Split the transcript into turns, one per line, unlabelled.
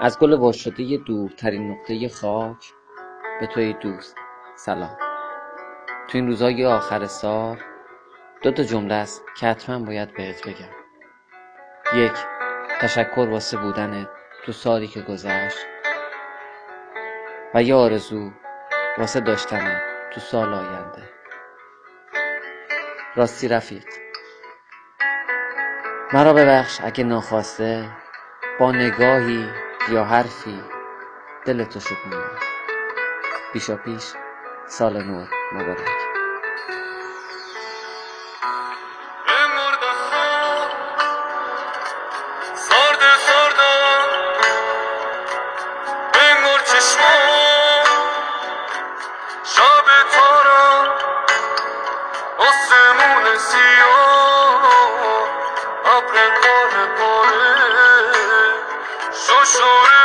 از گل وا شده دورترین نقطه خاک به توی دوست سلام. تو این روزای آخر سال دو تا جمله است که حتما باید بهت بگم. یک تشکر واسه بودن تو سالی که گذشت. و یه آرزو واسه داشتن تو سال آینده. راستی رفیق. مرا ببخش اگه ناخواسته با نگاهی یا حرفی دلتو شکوندم پیشا پیش سال نو مبارک.
sola